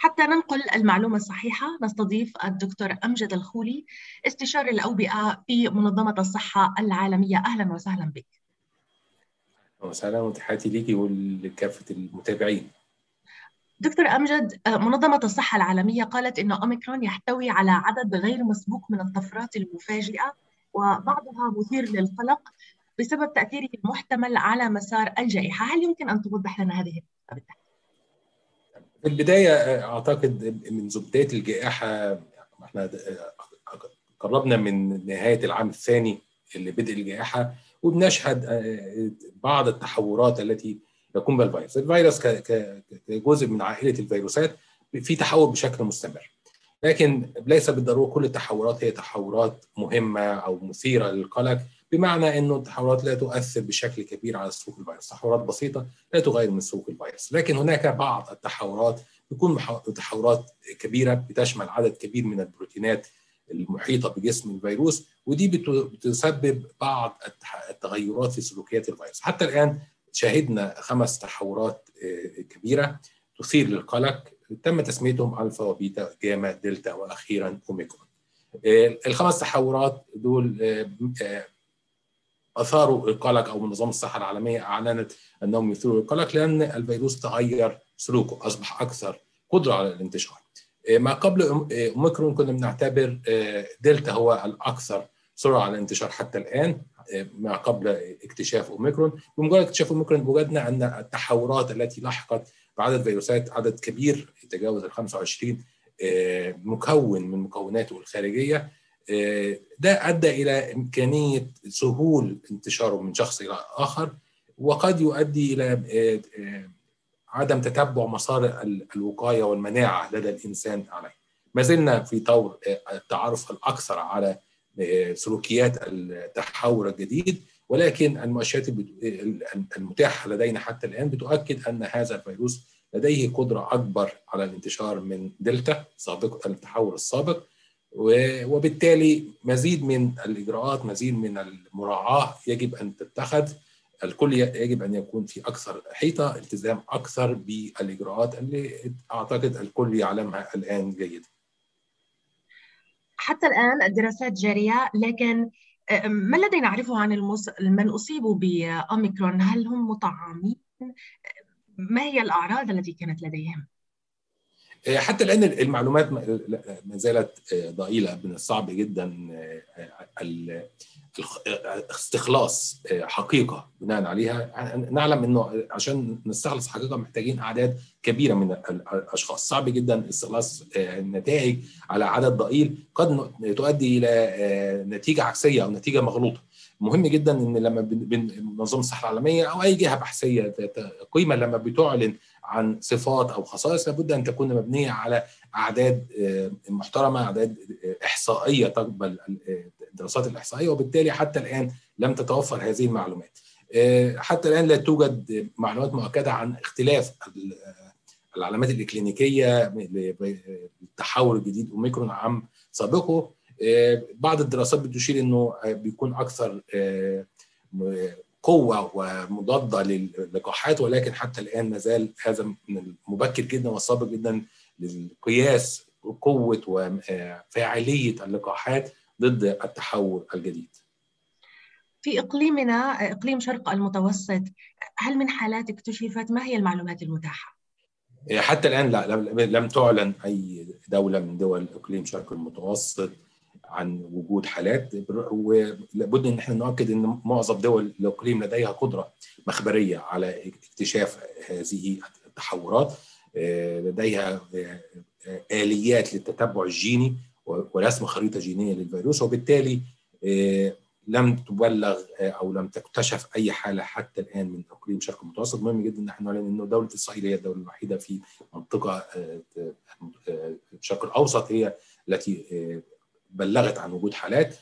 حتى ننقل المعلومة الصحيحة نستضيف الدكتور أمجد الخولي استشاري الأوبئة في منظمة الصحة العالمية. أهلا وسهلا بك. وسهلا وتحياتي ليكي ولكافة المتابعين. دكتور أمجد منظمة الصحة العالمية قالت أن أوميكرون يحتوي على عدد غير مسبوق من الطفرات المفاجئة وبعضها مثير للقلق بسبب تأثيره المحتمل على مسار الجائحة. هل يمكن أن توضح لنا هذه النقطة في البداية أعتقد منذ بداية الجائحة إحنا قربنا من نهاية العام الثاني اللي بدء الجائحة وبنشهد بعض التحورات التي يقوم بها الفيروس. الفيروس كجزء من عائلة الفيروسات في تحول بشكل مستمر. لكن ليس بالضرورة كل التحورات هي تحورات مهمة أو مثيرة للقلق. بمعنى إنه التحورات لا تؤثر بشكل كبير على سلوك الفيروس، تحورات بسيطة لا تغير من سلوك الفيروس، لكن هناك بعض التحورات بتكون تحورات كبيرة بتشمل عدد كبير من البروتينات المحيطة بجسم الفيروس ودي بتسبب بعض التغيرات في سلوكيات الفيروس، حتى الآن شهدنا خمس تحورات كبيرة تثير للقلق. تم تسميتهم ألفا وبيتا جاما دلتا وأخيرا أوميكرون. الخمس تحورات دول اثاروا القلق أو منظمه الصحة العالمية أعلنت أنهم يثيروا القلق لأن الفيروس تغير سلوكه أصبح أكثر قدرة على الانتشار. ما قبل أوميكرون كنا بنعتبر دلتا هو الأكثر سرعة على الانتشار حتى الآن ما قبل اكتشاف أوميكرون بمجرد اكتشاف أوميكرون وجدنا أن التحورات التي لحقت بعدد فيروسات عدد كبير يتجاوز ال 25 مكون من مكوناته الخارجية ده أدى إلى إمكانية سهول انتشاره من شخص إلى آخر وقد يؤدي إلى عدم تتبع مسار الوقاية والمناعة لدى الإنسان عليه. ما زلنا في طور التعرف الأكثر على سلوكيات التحور الجديد ولكن المؤشرات المتاحة لدينا حتى الآن بتؤكد أن هذا الفيروس لديه قدرة أكبر على الانتشار من دلتا سابق التحور السابق وبالتالي مزيد من الإجراءات مزيد من المراعاة يجب أن تتخذ الكل يجب أن يكون في أكثر حيطة التزام أكثر بالإجراءات اللي أعتقد الكل يعلمها الآن جيدا. حتى الآن الدراسات جارية لكن ما الذي نعرفه عن المس... من اصيبوا بأوميكرون؟ هل هم مطعمين؟ ما هي الأعراض التي كانت لديهم؟ حتى الان المعلومات ما زالت ضئيلة من الصعب جدا استخلاص حقيقة بناء عليها. نعلم إنه عشان نستخلص حقيقة محتاجين أعداد كبيرة من الأشخاص. صعب جدا استخلاص النتائج على عدد ضئيل قد تؤدي إلى نتيجة عكسية أو نتيجة مغلوطة. مهم جدا إن لما منظمه الصحة العالمية أو أي جهة بحثية قيمة لما بتعلن عن صفات أو خصائص لابد أن تكون مبنية على أعداد محترمة أعداد إحصائية تقبل الدراسات الإحصائية وبالتالي حتى الآن لم تتوفر هذه المعلومات. حتى الآن لا توجد معلومات مؤكدة عن اختلاف العلامات الإكلينيكية للتحول الجديد أوميكرون عام سابقه. بعض الدراسات بتشير إنه بيكون أكثر قوة ومضادة للقاحات ولكن حتى الآن ما زال هذا من المبكر جدا والسابق جدا للقياس قوه وفاعلية اللقاحات ضد التحول الجديد. في إقليمنا إقليم شرق المتوسط هل من حالات اكتشفت ما هي المعلومات المتاحة؟ حتى الآن لا لم تعلن أي دولة من دول إقليم شرق المتوسط عن وجود حالات ولابد إن إحنا نؤكد إن معظم دول الأقليم لديها قدرة مخبرية على اكتشاف هذه التحورات. لديها آليات للتتبع الجيني ورسم خريطة جينية للفيروس وبالتالي لم تبلغ أو لم تكتشف أي حالة حتى الآن من اقليم شرق المتوسط مهم جدا إن إحنا نعلن انه دولة إسرائيل هي الدولة الوحيدة في منطقة الشرق الاوسط هي التي بلغت عن وجود حالات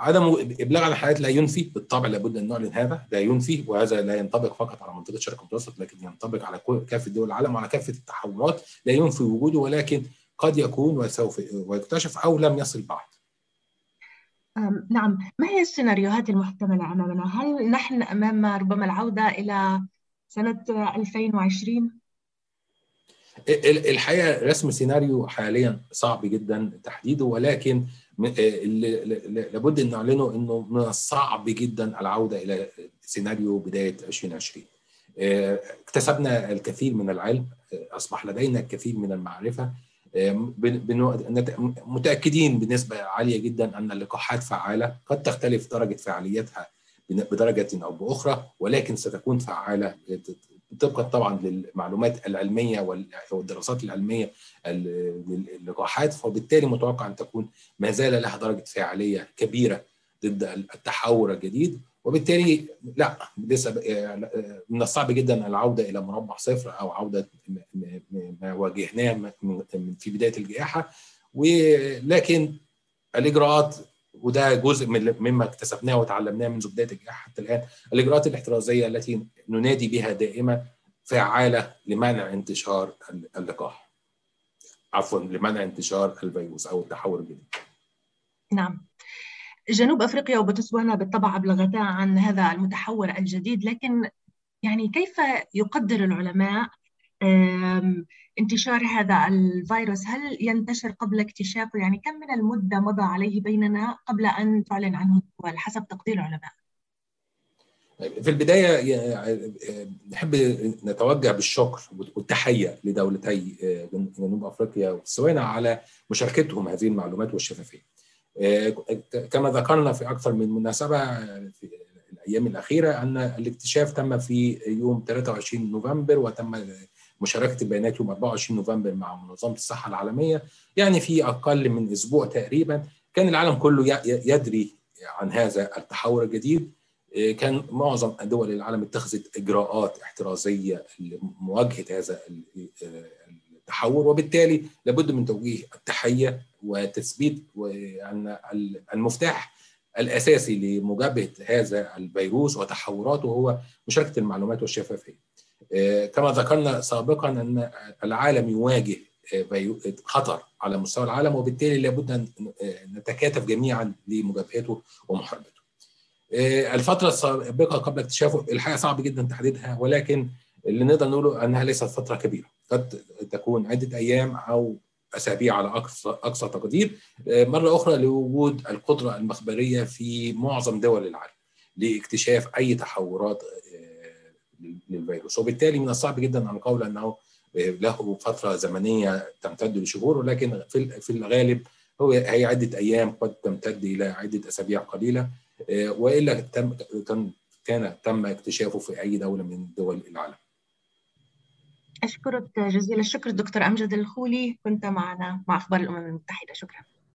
عدم إبلاغ عن الحالات لا ينفي بالطبع لابد أن نعلن هذا لا ينفي وهذا لا ينطبق فقط على منطقة الشرق المتوسط لكن ينطبق على كافة دول العالم وعلى كافة التحورات لا ينفي وجوده ولكن قد يكون وسوف ويكتشف أو لم يصل بعد. نعم، ما هي السيناريوهات المحتملة أمامنا؟ هل نحن أمام ربما العودة إلى سنة 2020؟ الحقيقة رسم سيناريو حاليا صعب جدا تحديده ولكن لابد إن نعلنه إنه من الصعب جدا العودة إلى سيناريو بداية 2020 اكتسبنا الكثير من العلم أصبح لدينا الكثير من المعرفة متأكدين بنسبة عالية جدا أن اللقاحات فعالة قد تختلف درجة فعاليتها بدرجة أو بأخرى ولكن ستكون فعالة طبقا طبعا للمعلومات العلمية والدراسات العلمية للقاحات فبالتالي متوقع أن تكون ما زال لها درجة فعالية كبيرة ضد التحور الجديد. وبالتالي لا لسه من الصعب جدا العودة إلى مربع صفر أو عودة ما واجهناه في بداية الجائحة. ولكن الإجراءات وده جزء من مما اكتسبناه وتعلمناه منذ بداية الجائحة حتى الآن. الاجراءات الاحترازية التي ننادي بها دائما فعالة لمنع انتشار اللقاح. عفوا لمنع انتشار الفيروس أو التحور الجديد نعم. جنوب أفريقيا وبوتسوانا بالطبع أبلغتا عن هذا المتحور الجديد لكن يعني كيف يقدر العلماء انتشار هذا الفيروس هل ينتشر قبل اكتشافه؟ يعني كم من المدة مضى عليه بيننا قبل أن تعلن عنه الدول حسب تقدير العلماء؟ في البداية نحب نتوجه بالشكر والتحية لدولتي جنوب أفريقيا وبوتسوانا على مشاركتهم هذه المعلومات والشفافية. كما ذكرنا في أكثر من مناسبة في الأيام الأخيرة أن الاكتشاف تم في يوم 23 نوفمبر وتم مشاركة البيانات يوم 24 نوفمبر مع منظمة الصحة العالمية يعني في أقل من أسبوع تقريبا كان العالم كله يدري عن هذا التحور الجديد كان معظم دول العالم اتخذت إجراءات احترازية لمواجهة هذا التحور وبالتالي لابد من توجيه التحية وتثبيت ان المفتاح الأساسي لمجابهه هذا الفيروس وتحوراته هو مشاركة المعلومات والشفافية. كما ذكرنا سابقا أن العالم يواجه خطر على مستوى العالم وبالتالي لابد أن نتكاتف جميعا لمجابهته ومحاربته. الفترة السابقة قبل اكتشافه الحقيقة صعب جدا تحديدها ولكن اللي نقدر نقوله أنها ليست فترة كبيرة قد تكون عدة أيام أو أسابيع على أقصى أقصى تقدير مرة أخرى لوجود القدرة المخبرية في معظم دول العالم لاكتشاف أي تحورات للفيروس وبالتالي من الصعب جدا ان القول أنه له فترة زمنية تمتد لشهور ولكن في في الغالب هو هي عدة أيام قد تمتد إلى عدة أسابيع قليلة وإلا تم كان تم اكتشافه في أي دولة من دول العالم. أشكرك جزيل الشكر دكتور أمجد الخولي كنت معنا مع أخبار الأمم المتحدة شكرا.